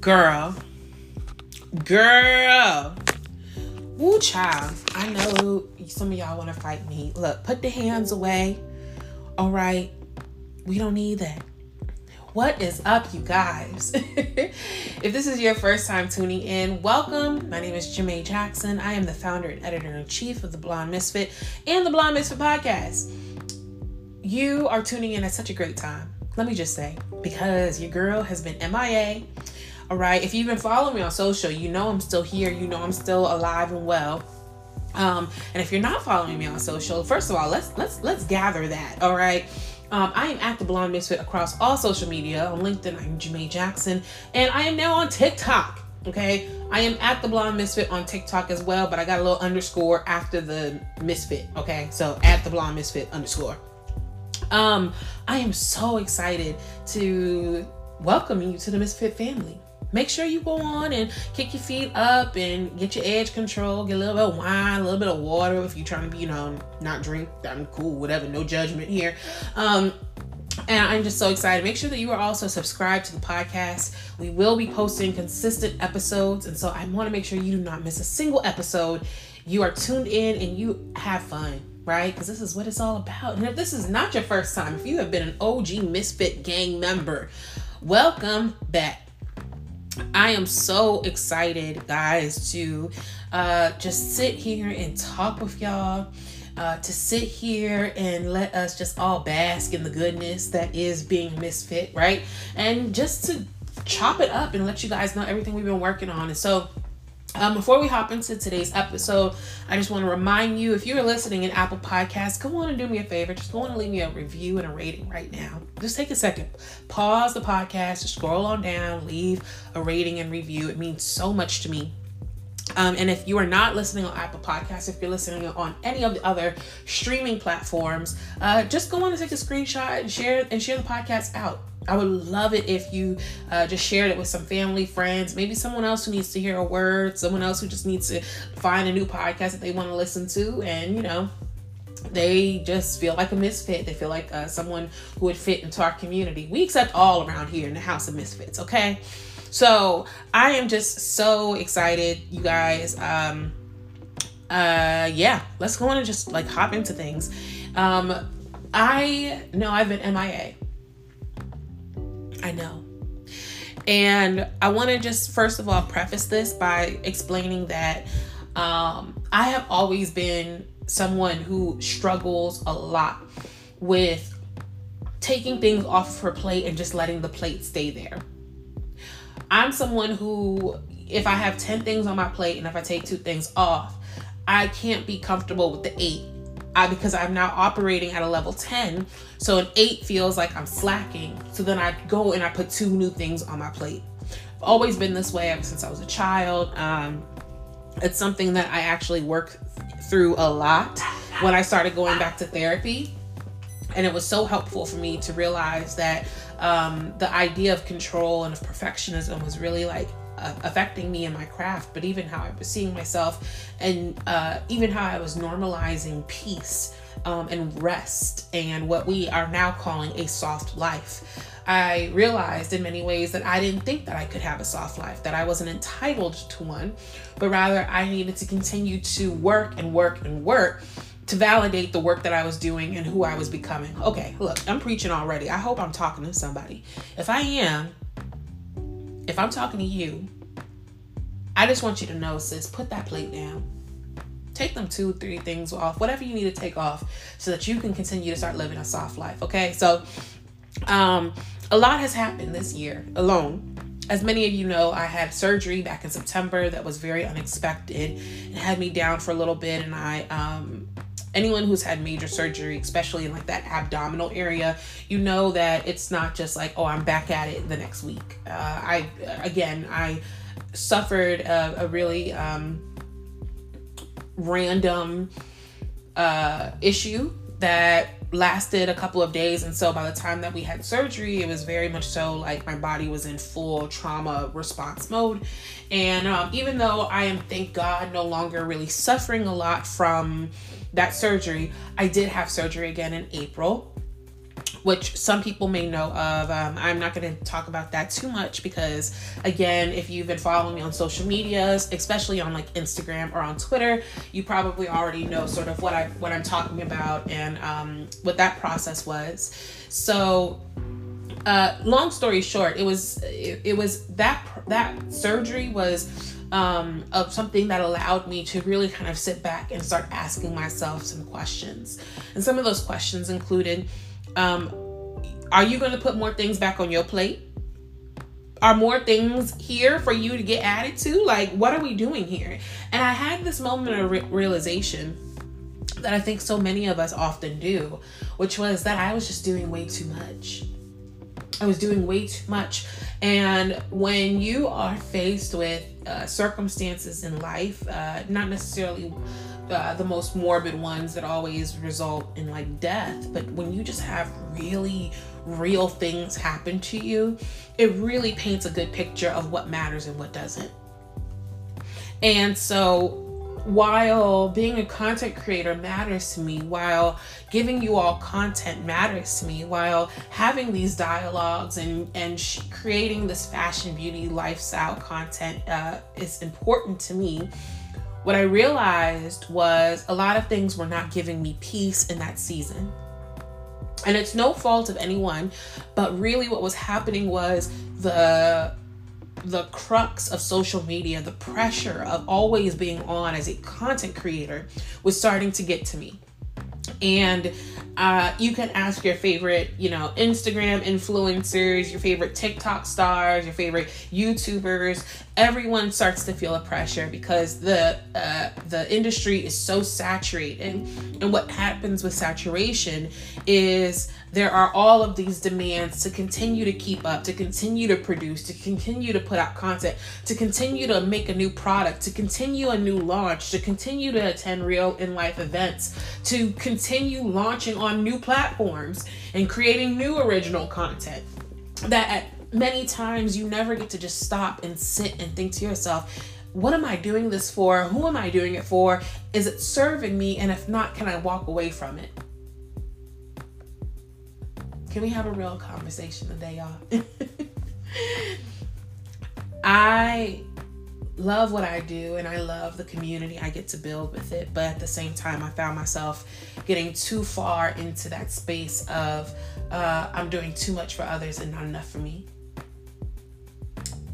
Girl. Girl. Woo, child. I know some of y'all want to fight me. Look, put the hands away. All right. We don't need that. What is up, you guys? if this is your first time tuning in, welcome. My name is Jamae Jackson. I am the founder and editor in chief of the Blonde Misfit and the Blonde Misfit podcast. You are tuning in at such a great time. Let me just say, because your girl has been MIA. All right. If you've been following me on social, you know I'm still here. You know I'm still alive and well. Um, and if you're not following me on social, first of all, let's let's let's gather that. All right. Um, I am at the Blonde Misfit across all social media. On LinkedIn, I'm Jamae Jackson, and I am now on TikTok. Okay, I am at the Blonde Misfit on TikTok as well, but I got a little underscore after the Misfit. Okay, so at the Blonde Misfit underscore. Um, I am so excited to welcome you to the Misfit family. Make sure you go on and kick your feet up and get your edge control, get a little bit of wine, a little bit of water if you're trying to be, you know, not drink. I'm cool, whatever, no judgment here. Um, and I'm just so excited. Make sure that you are also subscribed to the podcast. We will be posting consistent episodes. And so I want to make sure you do not miss a single episode. You are tuned in and you have fun right? Because this is what it's all about. And if this is not your first time, if you have been an OG Misfit Gang member, welcome back. I am so excited, guys, to uh, just sit here and talk with y'all. Uh, to sit here and let us just all bask in the goodness that is being misfit, right? And just to chop it up and let you guys know everything we've been working on. And so, um, before we hop into today's episode, I just want to remind you if you're listening in Apple Podcasts, come on and do me a favor. Just go on and leave me a review and a rating right now. Just take a second, pause the podcast, just scroll on down, leave a rating and review. It means so much to me. Um, and if you are not listening on Apple Podcasts, if you're listening on any of the other streaming platforms, uh, just go on and take a screenshot and share and share the podcast out. I would love it if you uh, just shared it with some family, friends, maybe someone else who needs to hear a word, someone else who just needs to find a new podcast that they want to listen to, and you know, they just feel like a misfit. They feel like uh, someone who would fit into our community. We accept all around here in the House of Misfits, okay? So I am just so excited, you guys. Um, uh, yeah, let's go on and just like hop into things. Um, I know I've been MIA I know. And I want to just first of all preface this by explaining that um, I have always been someone who struggles a lot with taking things off of her plate and just letting the plate stay there. I'm someone who, if I have 10 things on my plate and if I take two things off, I can't be comfortable with the eight I, because I'm now operating at a level 10. So an eight feels like I'm slacking. So then I go and I put two new things on my plate. I've always been this way ever since I was a child. Um, it's something that I actually work through a lot when I started going back to therapy. And it was so helpful for me to realize that um, the idea of control and of perfectionism was really like uh, affecting me in my craft, but even how I was seeing myself and uh, even how I was normalizing peace um, and rest and what we are now calling a soft life. I realized in many ways that I didn't think that I could have a soft life, that I wasn't entitled to one, but rather I needed to continue to work and work and work to validate the work that I was doing and who I was becoming. Okay, look, I'm preaching already. I hope I'm talking to somebody. If I am, if I'm talking to you, I just want you to know, sis, put that plate down. Take them two, three things off, whatever you need to take off, so that you can continue to start living a soft life. Okay, so um, a lot has happened this year alone. As many of you know, I had surgery back in September that was very unexpected. It had me down for a little bit, and I um, anyone who's had major surgery, especially in like that abdominal area, you know that it's not just like, oh, I'm back at it the next week. Uh, I, again, I suffered a, a really um, random uh, issue that lasted a couple of days and so by the time that we had surgery it was very much so like my body was in full trauma response mode and um, even though i am thank god no longer really suffering a lot from that surgery. I did have surgery again in April. Which some people may know of. Um, I'm not going to talk about that too much because, again, if you've been following me on social medias, especially on like Instagram or on Twitter, you probably already know sort of what I what I'm talking about and um, what that process was. So, uh, long story short, it was it, it was that that surgery was um, of something that allowed me to really kind of sit back and start asking myself some questions. And some of those questions included um, Are you going to put more things back on your plate? Are more things here for you to get added to? Like, what are we doing here? And I had this moment of re- realization that I think so many of us often do, which was that I was just doing way too much. I was doing way too much. And when you are faced with uh, circumstances in life, uh, not necessarily the most morbid ones that always result in like death, but when you just have really real things happen to you, it really paints a good picture of what matters and what doesn't. And so while being a content creator matters to me, while giving you all content matters to me, while having these dialogues and and sh- creating this fashion, beauty, lifestyle content uh, is important to me. What I realized was a lot of things were not giving me peace in that season. And it's no fault of anyone, but really what was happening was the the crux of social media, the pressure of always being on as a content creator was starting to get to me. And uh, you can ask your favorite, you know, Instagram influencers, your favorite TikTok stars, your favorite YouTubers. Everyone starts to feel a pressure because the uh, the industry is so saturated. And what happens with saturation is there are all of these demands to continue to keep up, to continue to produce, to continue to put out content, to continue to make a new product, to continue a new launch, to continue to attend real in life events, to continue launching on new platforms and creating new original content. That at many times you never get to just stop and sit and think to yourself, what am I doing this for? Who am I doing it for? Is it serving me? And if not, can I walk away from it? Can we have a real conversation today, y'all? I love what I do and I love the community I get to build with it. But at the same time, I found myself getting too far into that space of uh, I'm doing too much for others and not enough for me.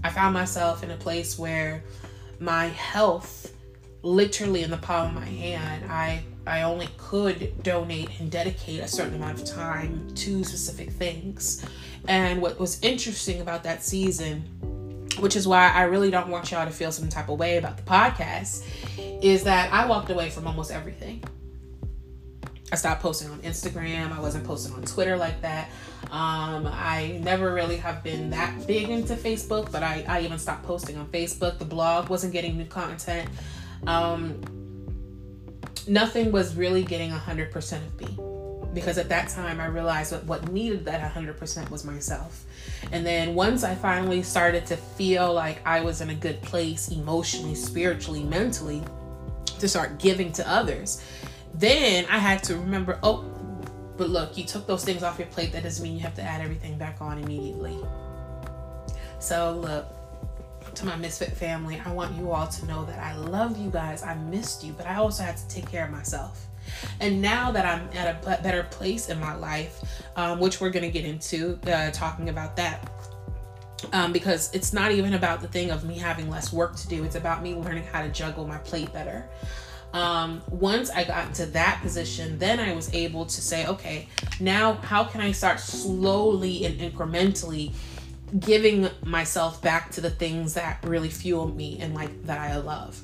I found myself in a place where my health, literally in the palm of my hand, I I only could donate and dedicate a certain amount of time to specific things. And what was interesting about that season, which is why I really don't want y'all to feel some type of way about the podcast, is that I walked away from almost everything. I stopped posting on Instagram. I wasn't posting on Twitter like that. Um, I never really have been that big into Facebook, but I, I even stopped posting on Facebook. The blog wasn't getting new content. Um, nothing was really getting 100% of me because at that time I realized that what needed that 100% was myself. And then once I finally started to feel like I was in a good place emotionally, spiritually, mentally to start giving to others, then I had to remember, oh, but look, you took those things off your plate. That doesn't mean you have to add everything back on immediately. So look, to my misfit family, I want you all to know that I love you guys. I missed you, but I also had to take care of myself. And now that I'm at a better place in my life, um, which we're going to get into uh, talking about that. Um, because it's not even about the thing of me having less work to do, it's about me learning how to juggle my plate better. Um, once I got into that position, then I was able to say, okay, now how can I start slowly and incrementally giving myself back to the things that really fuel me and like that I love.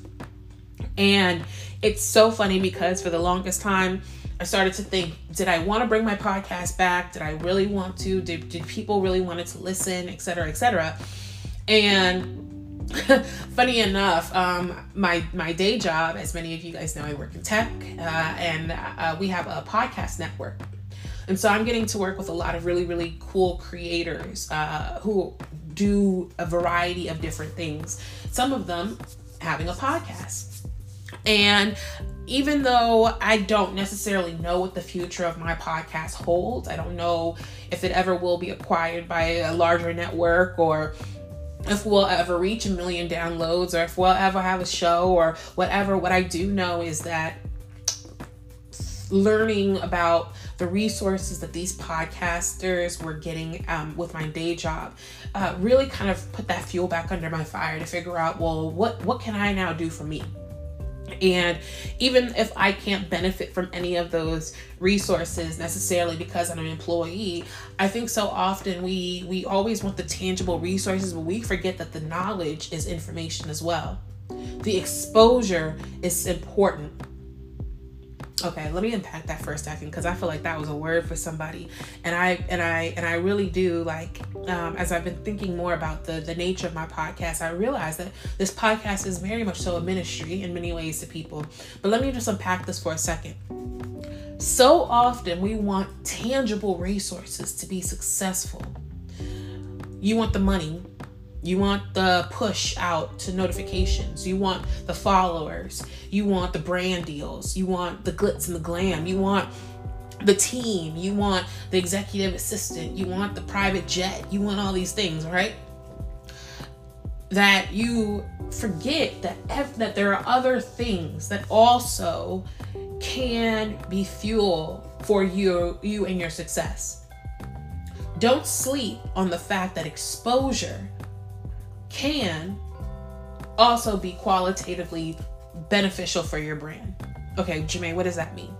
And it's so funny because for the longest time, I started to think, did I want to bring my podcast back? Did I really want to? Did, did people really wanted to listen, et cetera, et cetera? And funny enough, um, my my day job, as many of you guys know, I work in tech, uh, and uh, we have a podcast network and so I'm getting to work with a lot of really, really cool creators uh, who do a variety of different things. Some of them having a podcast. And even though I don't necessarily know what the future of my podcast holds, I don't know if it ever will be acquired by a larger network or if we'll ever reach a million downloads or if we'll ever have a show or whatever. What I do know is that learning about the resources that these podcasters were getting um, with my day job uh, really kind of put that fuel back under my fire to figure out well what what can i now do for me and even if I can't benefit from any of those resources necessarily because I'm an employee, I think so often we we always want the tangible resources, but we forget that the knowledge is information as well. The exposure is important okay let me unpack that for a second because i feel like that was a word for somebody. And i and i and i really do like um, as i've been thinking more about the the nature of my podcast i realize that this podcast is very much so a ministry in many ways to people. But let me just unpack this for a second. So often we want tangible resources to be successful. You want the money you want the push out to notifications. You want the followers. You want the brand deals. You want the glitz and the glam. You want the team. You want the executive assistant. You want the private jet. You want all these things, right? That you forget that that there are other things that also can be fuel for you you and your success. Don't sleep on the fact that exposure can also be qualitatively beneficial for your brand. Okay, Jermaine, what does that mean?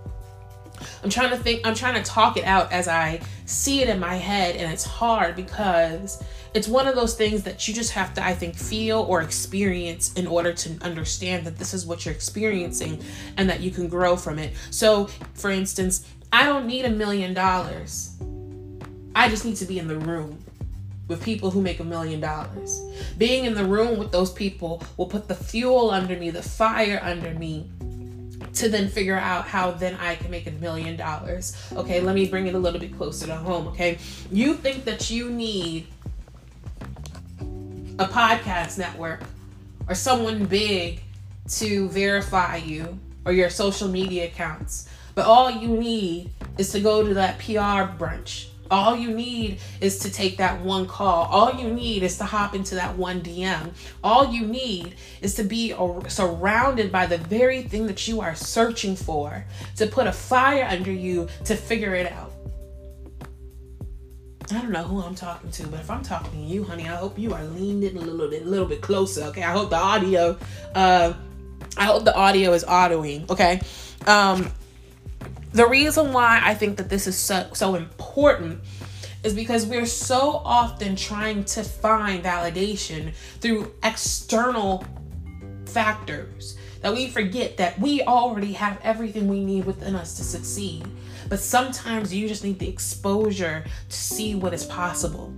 I'm trying to think, I'm trying to talk it out as I see it in my head, and it's hard because it's one of those things that you just have to, I think, feel or experience in order to understand that this is what you're experiencing and that you can grow from it. So, for instance, I don't need a million dollars, I just need to be in the room with people who make a million dollars. Being in the room with those people will put the fuel under me, the fire under me to then figure out how then I can make a million dollars. Okay, let me bring it a little bit closer to home. Okay, you think that you need a podcast network or someone big to verify you or your social media accounts, but all you need is to go to that PR brunch all you need is to take that one call. All you need is to hop into that one DM. All you need is to be surrounded by the very thing that you are searching for, to put a fire under you to figure it out. I don't know who I'm talking to, but if I'm talking to you, honey, I hope you are leaned in a little bit, a little bit closer. Okay, I hope the audio, uh, I hope the audio is autoing. Okay, um, the reason why I think that this is so, so important is because we're so often trying to find validation through external factors that we forget that we already have everything we need within us to succeed. But sometimes you just need the exposure to see what is possible.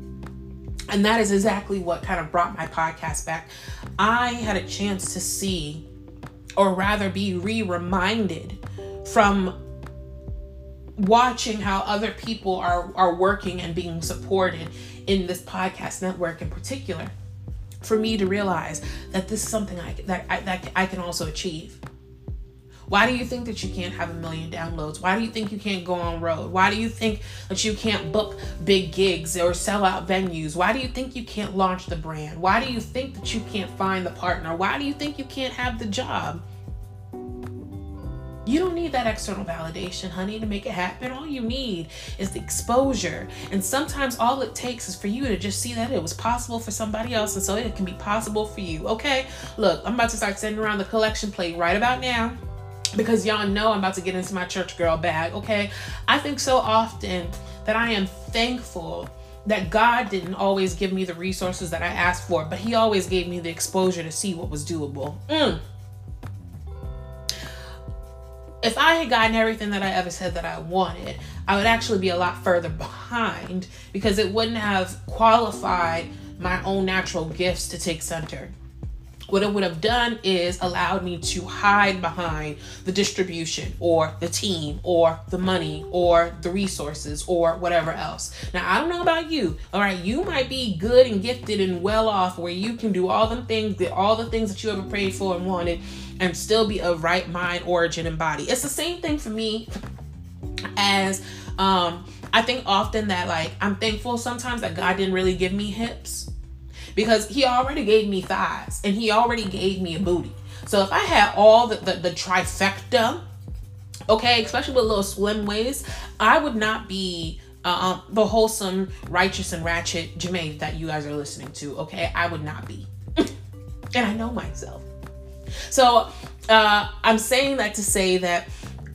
And that is exactly what kind of brought my podcast back. I had a chance to see, or rather be re reminded from watching how other people are are working and being supported in this podcast network in particular for me to realize that this is something I, that, I, that I can also achieve. Why do you think that you can't have a million downloads? Why do you think you can't go on road? Why do you think that you can't book big gigs or sell out venues? Why do you think you can't launch the brand? Why do you think that you can't find the partner? Why do you think you can't have the job? You don't need that external validation, honey, to make it happen. All you need is the exposure. And sometimes all it takes is for you to just see that it was possible for somebody else, and so it can be possible for you. Okay? Look, I'm about to start sending around the collection plate right about now because y'all know I'm about to get into my church girl bag. Okay? I think so often that I am thankful that God didn't always give me the resources that I asked for, but He always gave me the exposure to see what was doable. Mm. If I had gotten everything that I ever said that I wanted, I would actually be a lot further behind because it wouldn't have qualified my own natural gifts to take center. What it would have done is allowed me to hide behind the distribution or the team or the money or the resources or whatever else. Now, I don't know about you. All right, you might be good and gifted and well off where you can do all them things, that all the things that you ever prayed for and wanted and still be of right mind, origin, and body. It's the same thing for me as um I think often that like I'm thankful sometimes that God didn't really give me hips because he already gave me thighs and he already gave me a booty. So if I had all the, the, the trifecta, okay, especially with little slim waist, I would not be uh, um, the wholesome, righteous, and ratchet Jamae that you guys are listening to, okay? I would not be. and I know myself. So uh, I'm saying that to say that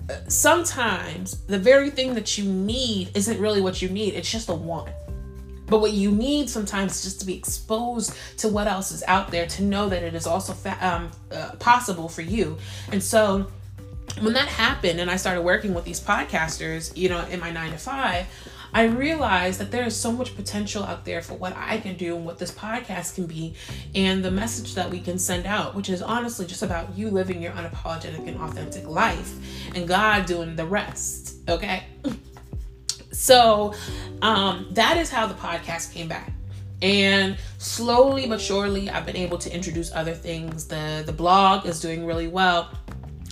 uh, sometimes the very thing that you need isn't really what you need, it's just a want. But what you need sometimes is just to be exposed to what else is out there to know that it is also fa- um, uh, possible for you. And so when that happened and I started working with these podcasters, you know, in my nine to five, I realized that there is so much potential out there for what I can do and what this podcast can be and the message that we can send out, which is honestly just about you living your unapologetic and authentic life and God doing the rest. Okay. So um, that is how the podcast came back. And slowly but surely, I've been able to introduce other things. The the blog is doing really well.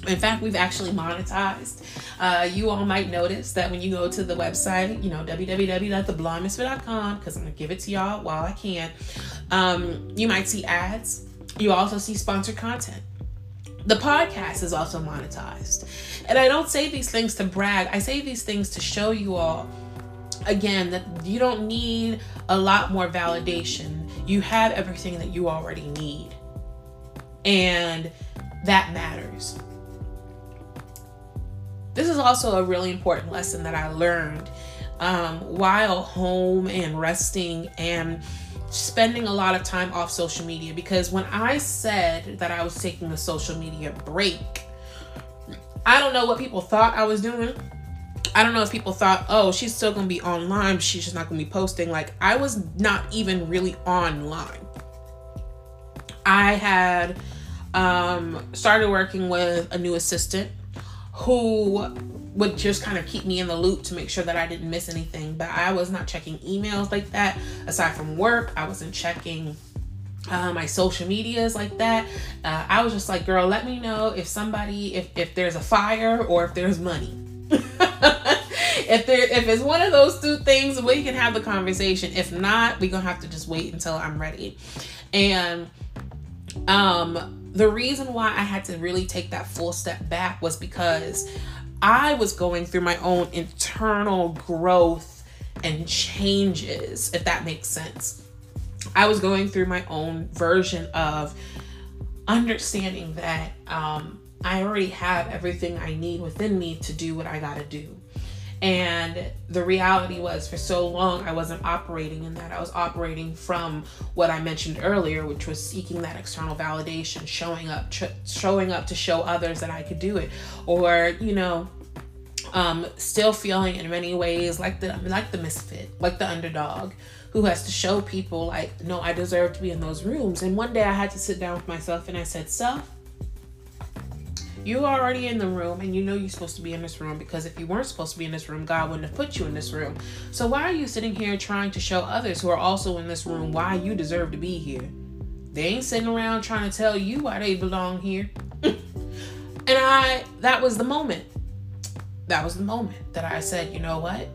In fact, we've actually monetized. Uh, you all might notice that when you go to the website, you know, www.theblondemisfit.com, because I'm going to give it to y'all while I can, um, you might see ads. You also see sponsored content. The podcast is also monetized. And I don't say these things to brag, I say these things to show you all, again, that you don't need a lot more validation. You have everything that you already need. And that matters. This is also a really important lesson that I learned um, while home and resting and spending a lot of time off social media because when I said that I was taking a social media break, I don't know what people thought I was doing. I don't know if people thought, oh, she's still gonna be online, she's just not gonna be posting. Like, I was not even really online. I had um, started working with a new assistant who would just kind of keep me in the loop to make sure that I didn't miss anything. But I was not checking emails like that. Aside from work, I wasn't checking uh, my social medias like that. Uh, I was just like, girl, let me know if somebody, if, if there's a fire or if there's money. if there if it's one of those two things, we can have the conversation. If not, we're gonna have to just wait until I'm ready. And um the reason why I had to really take that full step back was because I was going through my own internal growth and changes, if that makes sense. I was going through my own version of understanding that um, I already have everything I need within me to do what I got to do. And the reality was, for so long, I wasn't operating in that. I was operating from what I mentioned earlier, which was seeking that external validation, showing up, showing up to show others that I could do it, or you know, um, still feeling in many ways like the like the misfit, like the underdog, who has to show people like, no, I deserve to be in those rooms. And one day I had to sit down with myself and I said, self you're already in the room and you know you're supposed to be in this room because if you weren't supposed to be in this room, God wouldn't have put you in this room. So why are you sitting here trying to show others who are also in this room why you deserve to be here? They ain't sitting around trying to tell you why they belong here. and I that was the moment. That was the moment that I said, you know what?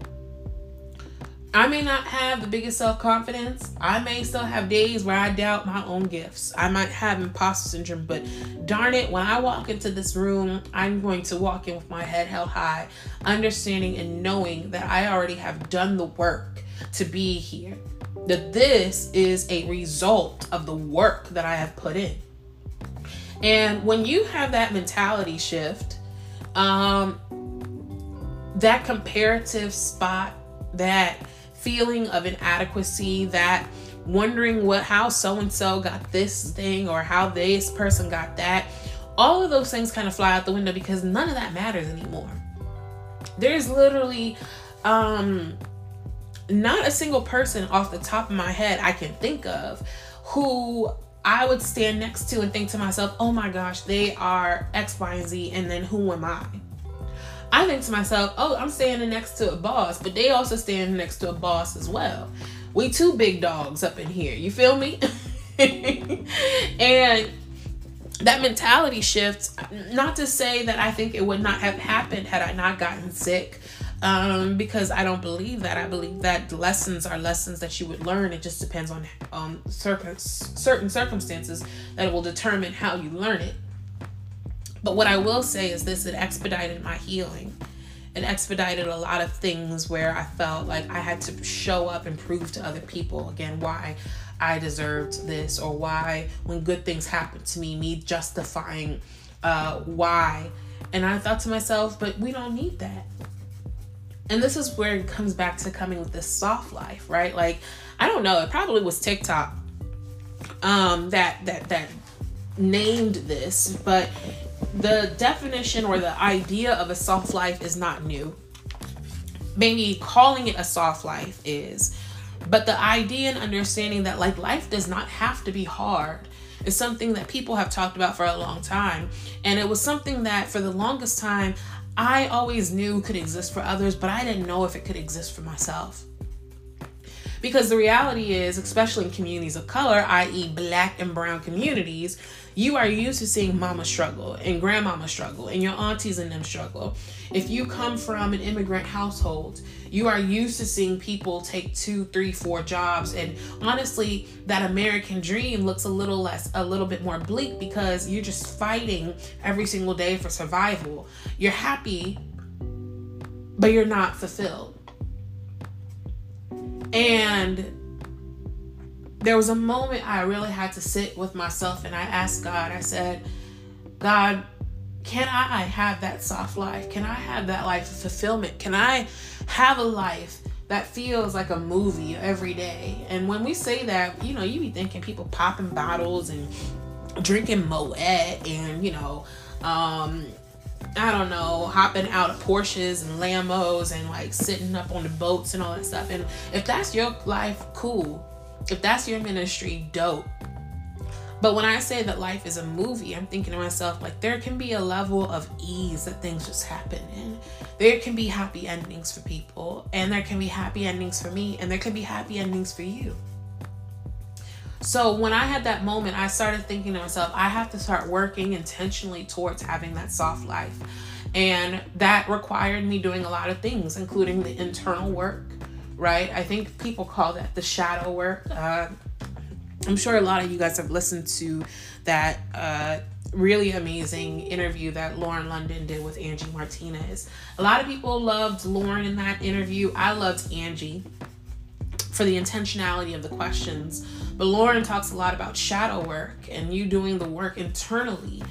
I may not have the biggest self confidence. I may still have days where I doubt my own gifts. I might have imposter syndrome, but darn it, when I walk into this room, I'm going to walk in with my head held high, understanding and knowing that I already have done the work to be here. That this is a result of the work that I have put in. And when you have that mentality shift, um, that comparative spot, that feeling of inadequacy, that wondering what how so and so got this thing or how this person got that. All of those things kind of fly out the window because none of that matters anymore. There's literally um not a single person off the top of my head I can think of who I would stand next to and think to myself, oh my gosh, they are X, Y, and Z, and then who am I? I think to myself, oh, I'm standing next to a boss, but they also stand next to a boss as well. We two big dogs up in here. You feel me? and that mentality shift, not to say that I think it would not have happened had I not gotten sick um, because I don't believe that. I believe that lessons are lessons that you would learn. It just depends on um, certain circumstances that will determine how you learn it. But what I will say is this it expedited my healing. It expedited a lot of things where I felt like I had to show up and prove to other people again why I deserved this or why when good things happen to me, me justifying uh, why. And I thought to myself, but we don't need that and this is where it comes back to coming with this soft life, right? Like, I don't know, it probably was TikTok um that that that named this, but the definition or the idea of a soft life is not new. Maybe calling it a soft life is, but the idea and understanding that like life does not have to be hard is something that people have talked about for a long time. And it was something that for the longest time I always knew could exist for others, but I didn't know if it could exist for myself. Because the reality is, especially in communities of color, i.e., black and brown communities, you are used to seeing mama struggle and grandmama struggle and your aunties and them struggle. If you come from an immigrant household, you are used to seeing people take two, three, four jobs. And honestly, that American dream looks a little less, a little bit more bleak because you're just fighting every single day for survival. You're happy, but you're not fulfilled. And there was a moment I really had to sit with myself and I asked God, I said, God, can I have that soft life? Can I have that life of fulfillment? Can I have a life that feels like a movie every day? And when we say that, you know, you be thinking people popping bottles and drinking Moet and, you know, um, I don't know, hopping out of Porsches and Lambos and like sitting up on the boats and all that stuff. And if that's your life, cool. If that's your ministry, dope. But when I say that life is a movie, I'm thinking to myself, like, there can be a level of ease that things just happen. And there can be happy endings for people, and there can be happy endings for me, and there can be happy endings for you. So when I had that moment, I started thinking to myself, I have to start working intentionally towards having that soft life. And that required me doing a lot of things, including the internal work, right? I think people call that the shadow work. Uh, I'm sure a lot of you guys have listened to that uh, really amazing interview that Lauren London did with Angie Martinez. A lot of people loved Lauren in that interview. I loved Angie for the intentionality of the questions. But Lauren talks a lot about shadow work and you doing the work internally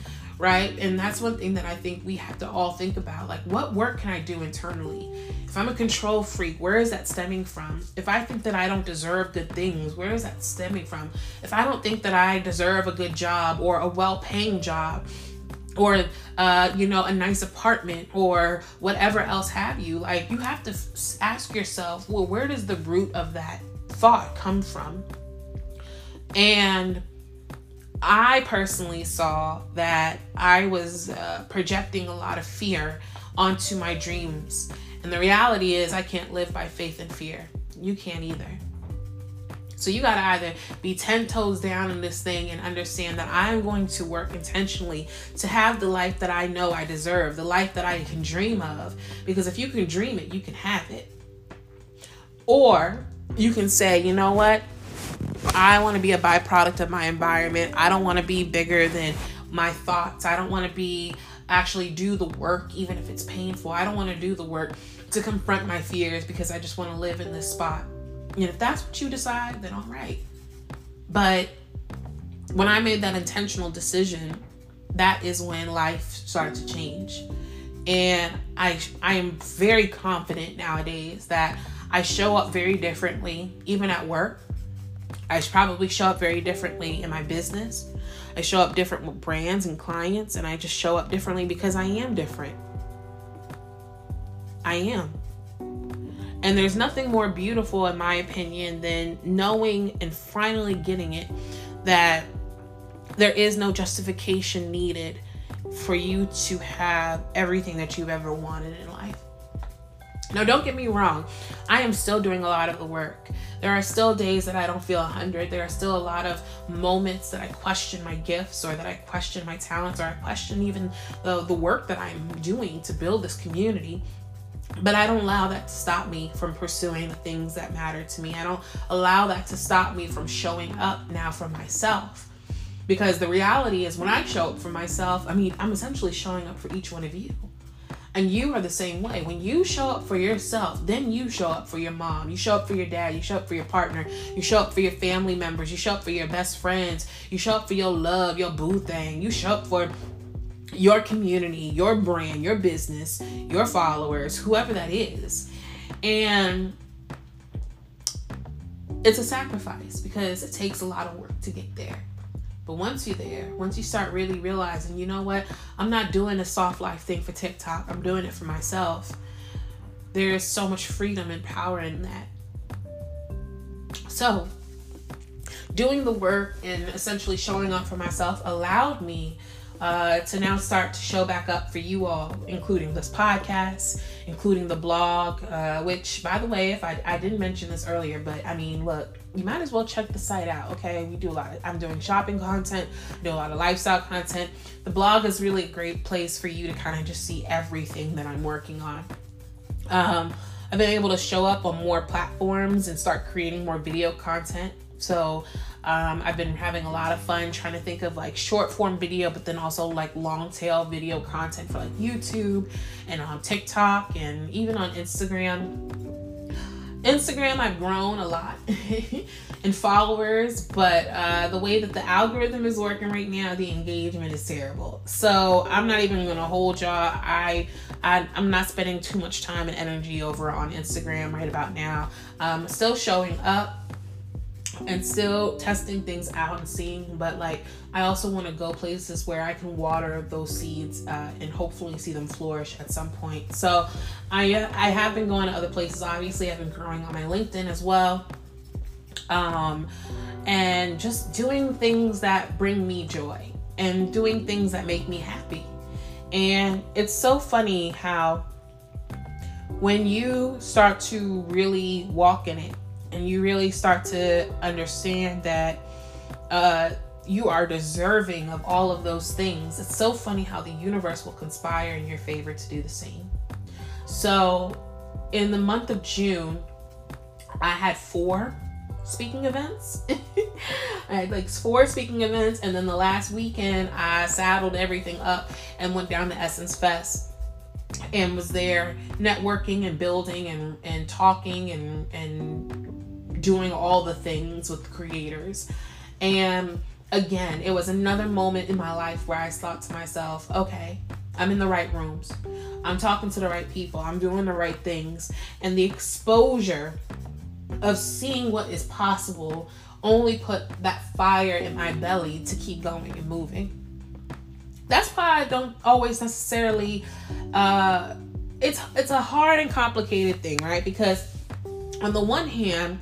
right? And that's one thing that I think we have to all think about. Like, what work can I do internally? If I'm a control freak, where is that stemming from? If I think that I don't deserve good things, where is that stemming from? If I don't think that I deserve a good job or a well paying job, or uh, you know a nice apartment or whatever else have you like you have to ask yourself well where does the root of that thought come from and I personally saw that I was uh, projecting a lot of fear onto my dreams. And the reality is, I can't live by faith and fear. You can't either. So you got to either be 10 toes down in this thing and understand that I'm going to work intentionally to have the life that I know I deserve, the life that I can dream of. Because if you can dream it, you can have it. Or you can say, you know what? I want to be a byproduct of my environment. I don't want to be bigger than my thoughts. I don't want to be actually do the work, even if it's painful. I don't want to do the work to confront my fears because I just want to live in this spot. And if that's what you decide, then all right. But when I made that intentional decision, that is when life started to change. And I I am very confident nowadays that I show up very differently, even at work. I probably show up very differently in my business. I show up different with brands and clients, and I just show up differently because I am different. I am. And there's nothing more beautiful, in my opinion, than knowing and finally getting it that there is no justification needed for you to have everything that you've ever wanted in life. Now, don't get me wrong, I am still doing a lot of the work. There are still days that I don't feel 100. There are still a lot of moments that I question my gifts or that I question my talents or I question even the, the work that I'm doing to build this community. But I don't allow that to stop me from pursuing the things that matter to me. I don't allow that to stop me from showing up now for myself. Because the reality is, when I show up for myself, I mean, I'm essentially showing up for each one of you. And you are the same way. When you show up for yourself, then you show up for your mom. You show up for your dad. You show up for your partner. You show up for your family members. You show up for your best friends. You show up for your love, your boo thing. You show up for your community, your brand, your business, your followers, whoever that is. And it's a sacrifice because it takes a lot of work to get there. But once you're there, once you start really realizing, you know what, I'm not doing a soft life thing for TikTok, I'm doing it for myself. There's so much freedom and power in that. So, doing the work and essentially showing up for myself allowed me uh, to now start to show back up for you all, including this podcast, including the blog, uh, which, by the way, if I, I didn't mention this earlier, but I mean, look, you might as well check the site out, okay? We do a lot. Of, I'm doing shopping content, do a lot of lifestyle content. The blog is really a great place for you to kind of just see everything that I'm working on. Um, I've been able to show up on more platforms and start creating more video content. So um, I've been having a lot of fun trying to think of like short form video, but then also like long tail video content for like YouTube and on TikTok and even on Instagram. Instagram, I've grown a lot in followers, but uh, the way that the algorithm is working right now, the engagement is terrible. So I'm not even gonna hold y'all. I, I am not spending too much time and energy over on Instagram right about now. Um, still showing up and still testing things out and seeing but like i also want to go places where i can water those seeds uh, and hopefully see them flourish at some point. So i i have been going to other places obviously i've been growing on my linkedin as well. Um and just doing things that bring me joy and doing things that make me happy. And it's so funny how when you start to really walk in it and you really start to understand that uh, you are deserving of all of those things. It's so funny how the universe will conspire in your favor to do the same. So, in the month of June, I had four speaking events. I had like four speaking events, and then the last weekend, I saddled everything up and went down to Essence Fest and was there networking and building and, and talking and, and doing all the things with creators. And again, it was another moment in my life where I thought to myself, okay, I'm in the right rooms. I'm talking to the right people. I'm doing the right things. And the exposure of seeing what is possible only put that fire in my belly to keep going and moving. That's why I don't always necessarily uh it's it's a hard and complicated thing, right? Because on the one hand,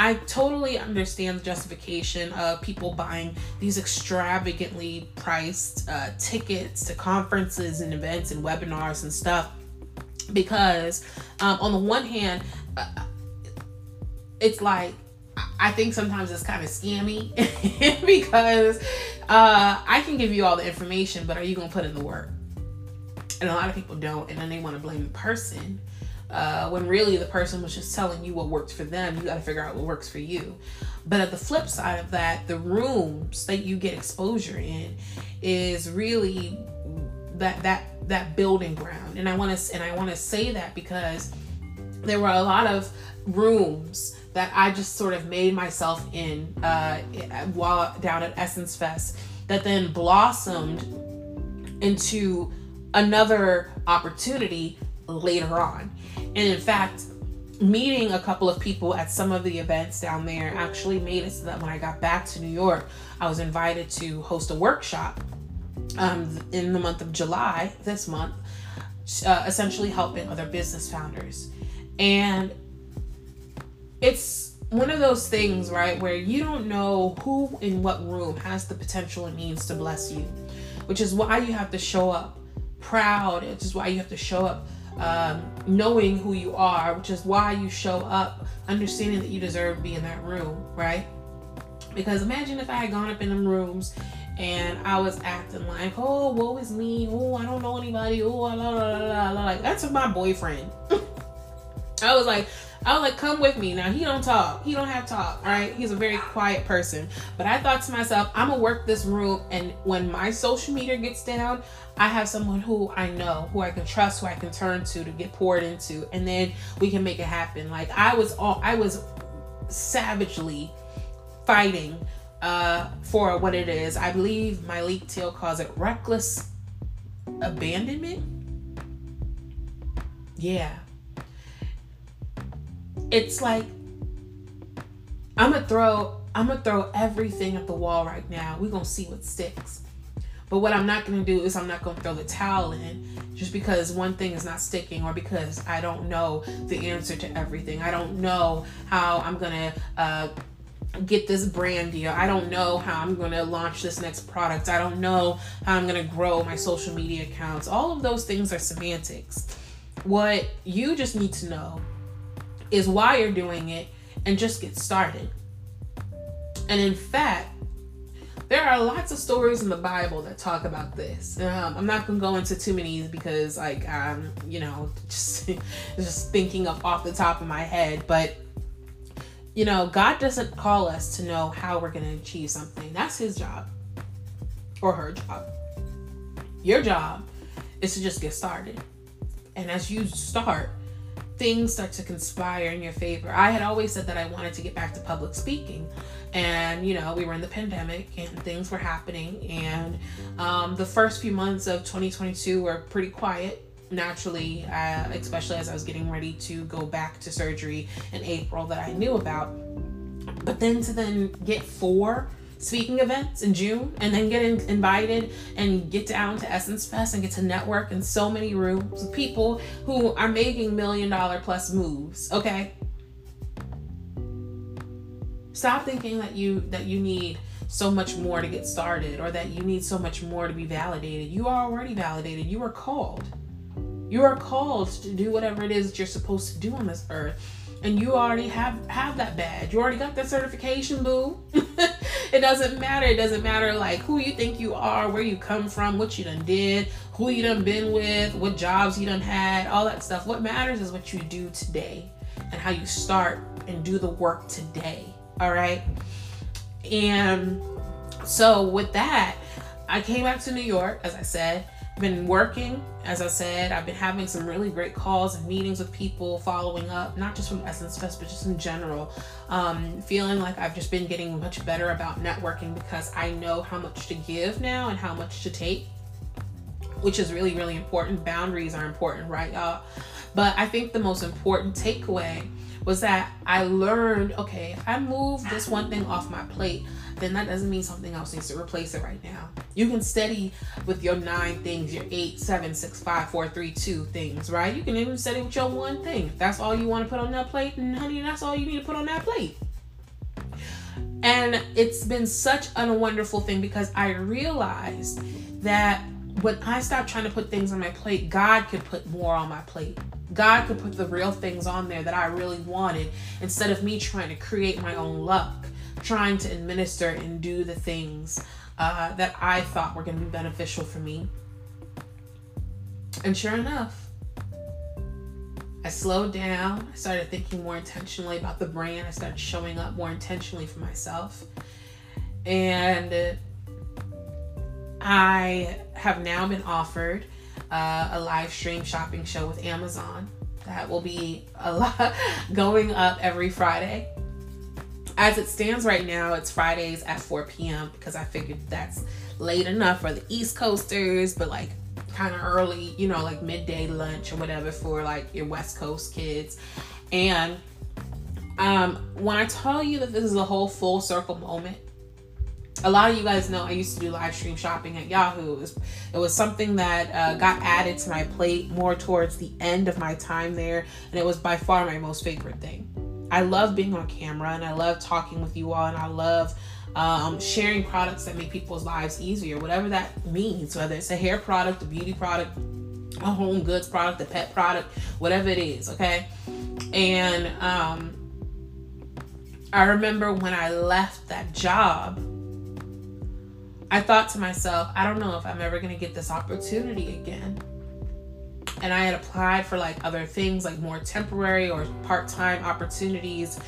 I totally understand the justification of people buying these extravagantly priced uh, tickets to conferences and events and webinars and stuff because, um, on the one hand, uh, it's like I think sometimes it's kind of scammy because uh, I can give you all the information, but are you going to put in the work? And a lot of people don't, and then they want to blame the person uh, when really the person was just telling you what works for them. You got to figure out what works for you. But at the flip side of that, the rooms that you get exposure in is really that that that building ground. And I want to and I want to say that because there were a lot of rooms that I just sort of made myself in uh, while down at Essence Fest that then blossomed into another opportunity later on. And in fact, meeting a couple of people at some of the events down there actually made it so that when I got back to New York, I was invited to host a workshop um, in the month of July, this month, uh, essentially helping other business founders. And it's one of those things, right, where you don't know who in what room has the potential and means to bless you, which is why you have to show up proud. Which is why you have to show up um, knowing who you are, which is why you show up understanding that you deserve to be in that room, right? Because imagine if I had gone up in them rooms and I was acting like, oh, woe is me. Oh, I don't know anybody. Oh, la la la la la. Like that's my boyfriend. I was like, I was like, come with me. Now he don't talk. He don't have talk. Right? He's a very quiet person. But I thought to myself, I'm gonna work this room, and when my social media gets down, I have someone who I know, who I can trust, who I can turn to to get poured into, and then we can make it happen. Like I was all, I was savagely fighting uh, for what it is. I believe Myleik Teele calls it reckless abandonment. Yeah. It's like I'm gonna throw I'm gonna throw everything at the wall right now. We're gonna see what sticks. But what I'm not gonna do is I'm not gonna throw the towel in just because one thing is not sticking or because I don't know the answer to everything. I don't know how I'm gonna uh, get this brand deal. I don't know how I'm to launch this next product. I don't know how I'm to grow my social media accounts. All of those things are semantics. What you just need to know is why you're doing it and just get started. And in fact, there are lots of stories in the Bible that talk about this. Um, I'm not gonna go into too many because, like, um, you know, just just thinking of off the top of my head. But you know, God doesn't call us to know how we're to achieve something. That's his job or her job. Your job is to just get started. And as you start, things start to conspire in your favor. I had always said that I wanted to get back to public speaking. And, you know, we were in the pandemic and things were happening. And um, the first few months of 2022 were pretty quiet naturally, uh, especially as I was getting ready to go back to surgery in April that I knew about. But then to then get four speaking events in June and then get in, invited and get down to Essence Fest and get to network in so many rooms with people who are making million dollar plus moves, okay? Stop thinking that you that you need so much more to get started or that you need so much more to be validated. You are already validated. You are called. You are called to do whatever it is that you're supposed to do on this earth. And you already have have that badge. You already got that certification, boo. it doesn't matter. It doesn't matter like who you think you are, where you come from, what you done did, who you done been with, what jobs you done had, all that stuff. What matters is what you do today and how you start and do the work today. All right. And so with that, I came back to New York, as I said, been working as i said i've been having some really great calls and meetings with people following up not just from essence fest but just in general. Um, feeling like i've just been getting much better about networking because i know how much to give now and how much to take which is really really important. Boundaries are important right y'all? But i think the most important takeaway was that i learned okay i move this one thing off my plate then that doesn't mean something else needs to replace it right now. You can steady with your nine things, your eight, seven, six, five, four, three, two things, right? You can even steady with your one thing. If that's all you want to put on that plate, and honey, that's all you need to put on that plate. And it's been such a wonderful thing because I realized that when I stopped trying to put things on my plate, God could put more on my plate. God could put the real things on there that I really wanted instead of me trying to create my own luck trying to administer and do the things uh, that I thought were going to be beneficial for me. And sure enough, I slowed down. I started thinking more intentionally about the brand. I started showing up more intentionally for myself. And I have now been offered uh, a live stream shopping show with Amazon that will be a lot going up every Friday as it stands right now, it's Fridays at 4 p.m. because I figured that's late enough for the East Coasters, but like kind of early, you know, like midday lunch or whatever for like your West Coast kids. And um, when I tell you that this is a whole full circle moment, a lot of you guys know I used to do live stream shopping at Yahoo. It was, it was something that uh, got added to my plate more towards the end of my time there, and it was by far my most favorite thing I love being on camera and I love talking with you all and I love um, sharing products that make people's lives easier, whatever that means, whether it's a hair product, a beauty product, a home goods product, a pet product, whatever it is, okay? And um, I remember when I left that job, I thought to myself, I don't know if I'm ever going to get this opportunity again. And I had applied for like other things, like more temporary or part time opportunities,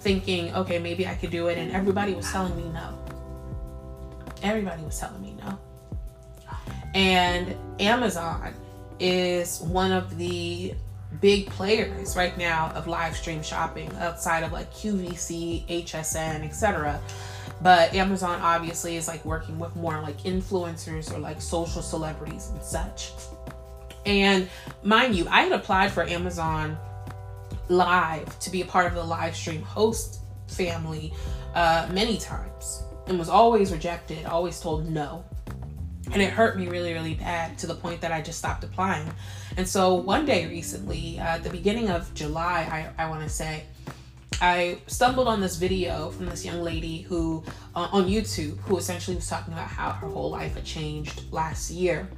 thinking, okay, maybe I could do it. And everybody was telling me no. Everybody was telling me no. And Amazon is one of the big players right now of live stream shopping outside of like QVC, HSN, etc. But Amazon obviously is like working with more like influencers or like social celebrities and such. And mind you, I had applied for Amazon Live to be a part of the live stream host family uh, many times and was always rejected, always told no. And it hurt me really, really bad to the point that I just stopped applying. And so one day recently, uh, at the beginning of July, I, I want to say, I stumbled on this video from this young lady who uh, on YouTube who essentially was talking about how her whole life had changed last year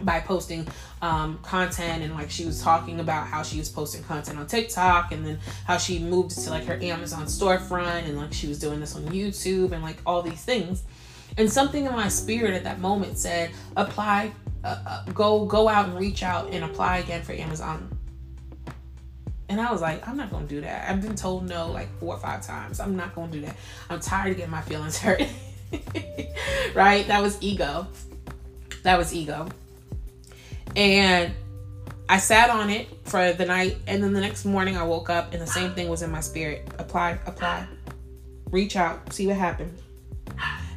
by posting um, content and like she was talking about how she was posting content on TikTok and then how she moved to like her Amazon storefront and like she was doing this on YouTube and like all these things. And something in my spirit at that moment said, apply, uh, uh, go go out and reach out and apply again for Amazon and I was like, I'm not gonna do that. I've been told no like four or five times. I'm not gonna do that. I'm tired of getting my feelings hurt. right? That was ego. That was ego. And I sat on it for the night, and then the next morning I woke up and the same thing was in my spirit. Apply, apply, reach out, see what happened.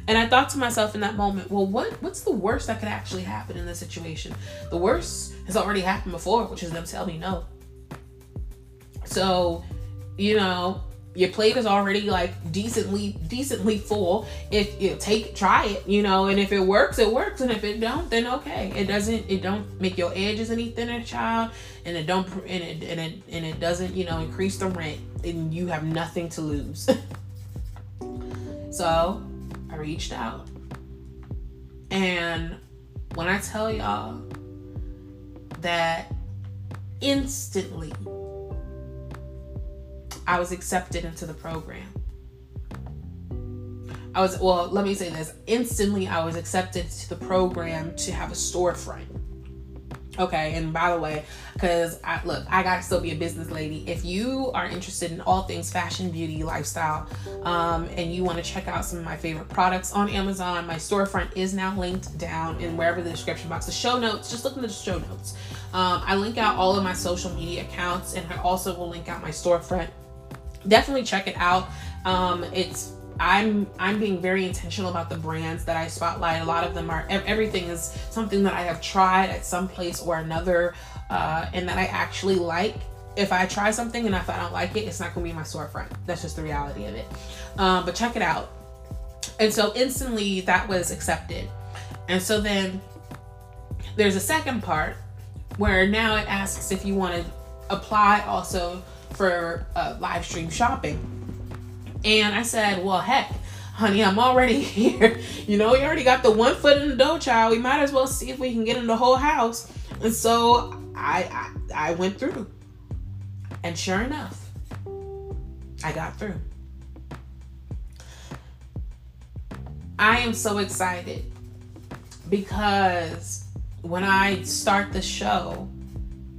And I thought to myself in that moment, well, what what's the worst that could actually happen in this situation? The worst has already happened before, which is them telling me no. So, you know, your plate is already like decently decently full. If you take try it you know and if it works it works and if it don't then okay. It doesn't it don't make your edges any thinner child and it don't and it and it, and it doesn't you know increase the rent and you have nothing to lose. So i reached out. And when i tell y'all that instantly I was accepted into the program. I was, well, let me say this. Instantly, I was accepted to the program to have a storefront. Okay, and by the way, because I look, I gotta still be a business lady. If you are interested in all things fashion, beauty, lifestyle, um, and you want to check out some of my favorite products on Amazon, my storefront is now linked down in wherever the description box, the show notes. Just look in the show notes. Um, I link out all of my social media accounts, and I also will link out my storefront definitely check it out. Um, it's I'm I'm being very intentional about the brands that I spotlight. A lot of them are everything is something that I have tried at some place or another, uh, and that I actually like. If I try something and if I don't like it, it's not going to be my storefront. That's just the reality of it. Um, but check it out. And so instantly that was accepted. And so then there's a second part where now it asks if you want to apply also for uh, live stream shopping. And I said, well, heck, honey, I'm already here. You know, we already got the one foot in the dough, child. We might as well see if we can get in the whole house. And so I, I, I went through. And sure enough, I got through. I am so excited because when I start the show,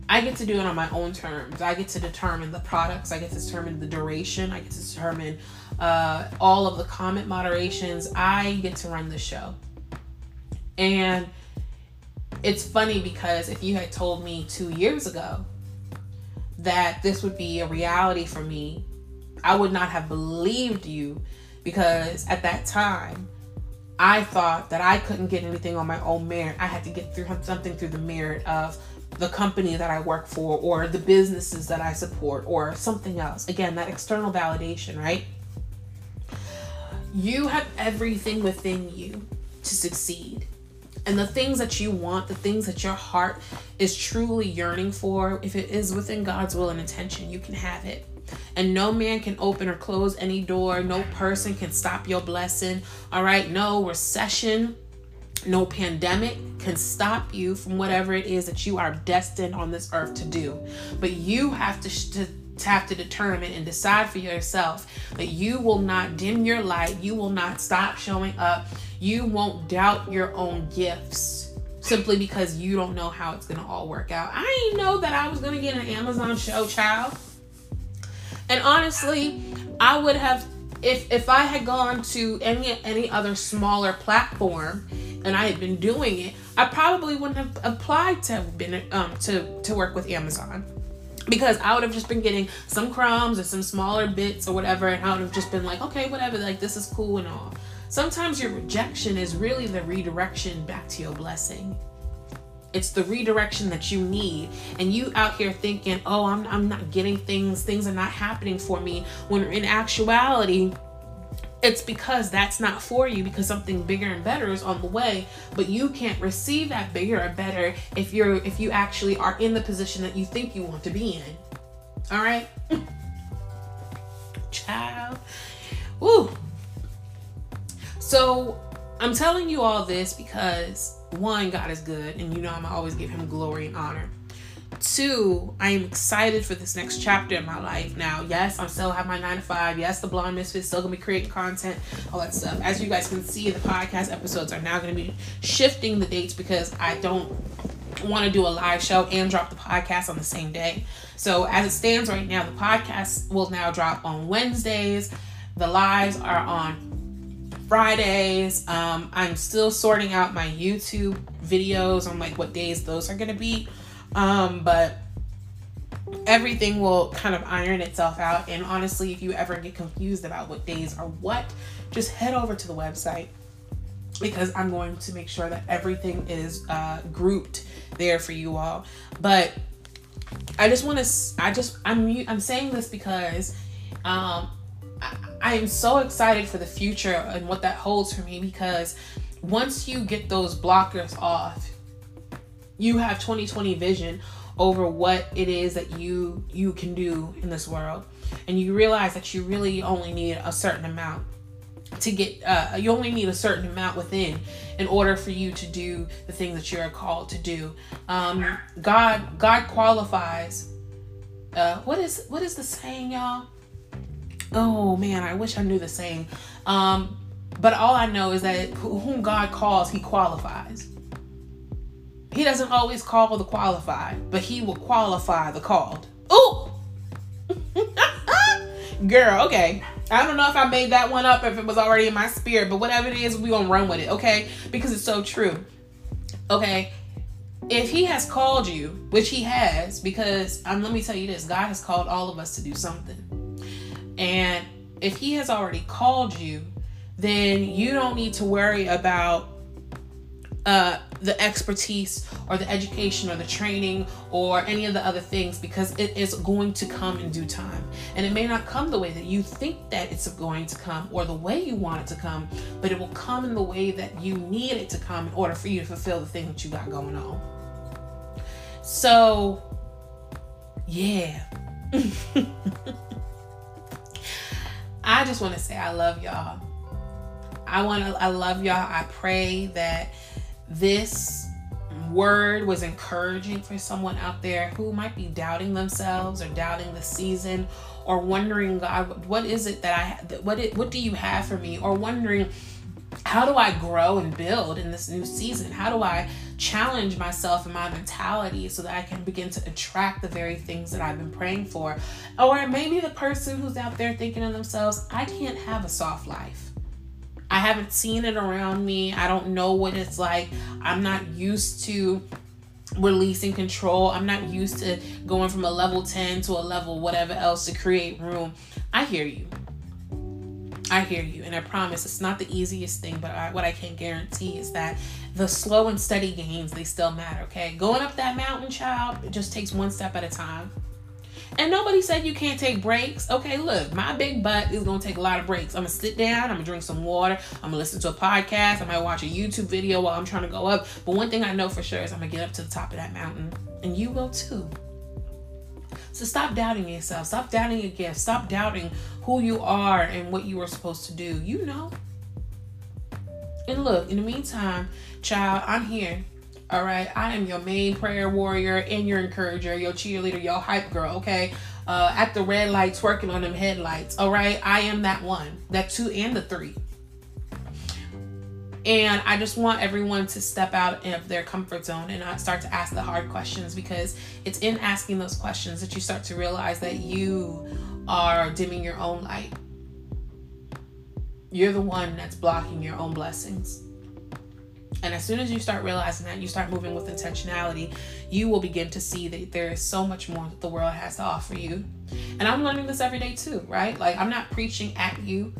I get to do it on my own terms. I get to determine the products. I get to determine the duration. I get to determine uh, all of the comment moderations. I get to run the show. And it's funny because if you had told me two years ago that this would be a reality for me, I would not have believed you because at that time, I thought that I couldn't get anything on my own merit. I had to get through something through the merit of the company that I work for or the businesses that I support or something else. Again, that external validation, right? You have everything within you to succeed. And the things that you want, the things that your heart is truly yearning for, if it is within God's will and intention, you can have it. and no man can open or close any door. No person can stop your blessing. All right, no recession, no pandemic can stop you from whatever it is that you are destined on this earth to do. But you have to, to to have to determine and decide for yourself that you will not dim your light, you will not stop showing up, you won't doubt your own gifts simply because you don't know how it's gonna all work out. I didn't know that I was gonna get an Amazon show, child. And honestly, I would have if if I had gone to any any other smaller platform and I had been doing it, I probably wouldn't have applied to have been um to to work with Amazon because I would have just been getting some crumbs or some smaller bits or whatever, and I would have just been like, okay, whatever, like this is cool and all. Sometimes your rejection is really the redirection back to your blessing. It's the redirection that you need. And you out here thinking, oh, I'm, I'm not getting things, things are not happening for me. When in actuality, it's because that's not for you because something bigger and better is on the way. But you can't receive that bigger and better if you're if you actually are in the position that you think you want to be in. All right? Child. Woo. so i'm telling you all this because one god is good and you know i'm always give him glory and honor Two, I am excited for this next chapter in my life. Now, yes, I'm still have my nine to five. Yes, the blonde misfit is still gonna be creating content, all that stuff. As you guys can see, the podcast episodes are now gonna be shifting the dates because I don't want to do a live show and drop the podcast on the same day. So as it stands right now, the podcast will now drop on Wednesdays. The lives are on Fridays. Um, I'm still sorting out my YouTube videos on like what days those are gonna be. Um, but everything will kind of iron itself out. And honestly, if you ever get confused about what days are what, just head over to the website because I'm going to make sure that everything is uh, grouped there for you all. But I just want to, I just, I'm, I'm saying this because um, I, I am so excited for the future and what that holds for me because once you get those blockers off, you have 2020 vision over what it is that you you can do in this world. And you realize that you really only need a certain amount to get uh, you only need a certain amount within in order for you to do the things that you're called to do. Um, god god qualifies uh, what is what is the saying y'all? Oh man i wish i knew the saying. Um, but all i know is that whom god calls he qualifies he doesn't always call the qualified, but he will qualify the called. Ooh! Girl, okay. I don't know if I made that one up if it was already in my spirit, but whatever it is, we gonna run with it, okay? Because it's so true. Okay. If he has called you, which he has, because um, let me tell you this, God has called all of us to do something. And if he has already called you, then you don't need to worry about uh, the expertise or the education or the training or any of the other things because it is going to come in due time. And it may not come the way that you think that it's going to come or the way you want it to come, but it will come in the way that you need it to come in order for you to fulfill the thing that you got going on. So, yeah. I just want to say I love y'all. I want to I love y'all. I pray that this word was encouraging for someone out there who might be doubting themselves or doubting the season or wondering God what is it that I what it, what do you have for me or wondering how do I grow and build in this new season? How do I challenge myself and my mentality so that I can begin to attract the very things that I've been praying for? Or maybe the person who's out there thinking to themselves, I can't have a soft life. I haven't seen it around me. I don't know what it's like. I'm not used to releasing control. I'm not used to going from a level 10 to a level whatever else to create room. I hear you. I hear you. And I promise it's not the easiest thing, but I, what I can guarantee is that the slow and steady gains, they still matter, okay? Going up that mountain, child, it just takes one step at a time. And nobody said you can't take breaks. Okay, look, my big butt is gonna take a lot of breaks. I'm gonna sit down, I'm gonna drink some water, I'm gonna listen to a podcast, I might watch a YouTube video while I'm trying to go up. But one thing I know for sure is I'm gonna get up to the top of that mountain, and you will too. So stop doubting yourself. Stop doubting your gift. Stop doubting who you are and what you are supposed to do. You know. And look, in the meantime, child, I'm here. All right. I am your main prayer warrior and your encourager, your cheerleader, your hype girl. Okay. Uh, at the red lights, working on them headlights. All right. I am that one, that two, and the three. And I just want everyone to step out of their comfort zone and not start to ask the hard questions because it's in asking those questions that you start to realize that you are dimming your own light. You're the one that's blocking your own blessings. And as soon as you start realizing that, you start moving with intentionality, you will begin to see that there is so much more that the world has to offer you. And I'm learning this every day too, right? Like, I'm not preaching at you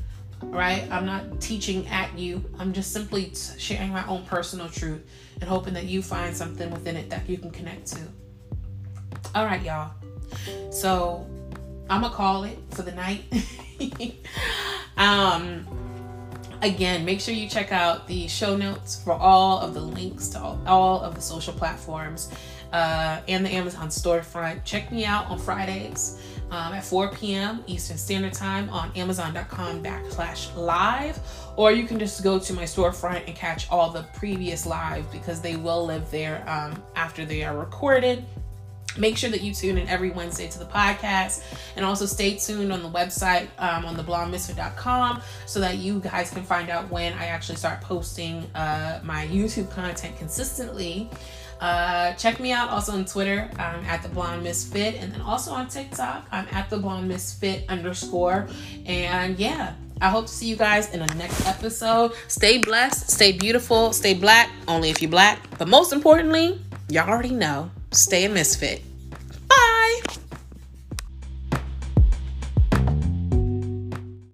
right? I'm not teaching at you. I'm just simply sharing my own personal truth and hoping that you find something within it that you can connect to. All right, y'all. So I'm gonna call it for the night. um, again, make sure you check out the show notes for all of the links to all, all of the social platforms uh, and the Amazon storefront. Check me out on Fridays um, at 4 p.m. Eastern Standard Time on Amazon.com backslash live, or you can just go to my storefront and catch all the previous live because they will live there um, after they are recorded. Make sure that you tune in every Wednesday to the podcast and also stay tuned on the website um, on theblondemisfit.com so that you guys can find out when I actually start posting uh, my YouTube content consistently. Uh, check me out also on Twitter um, at the Blonde Misfit, and then also on TikTok I'm at the Blonde Misfit underscore. And yeah, I hope to see you guys in the next episode. Stay blessed, stay beautiful, stay black, only if you're black. But most importantly, y'all already know, Stay a misfit. Bye.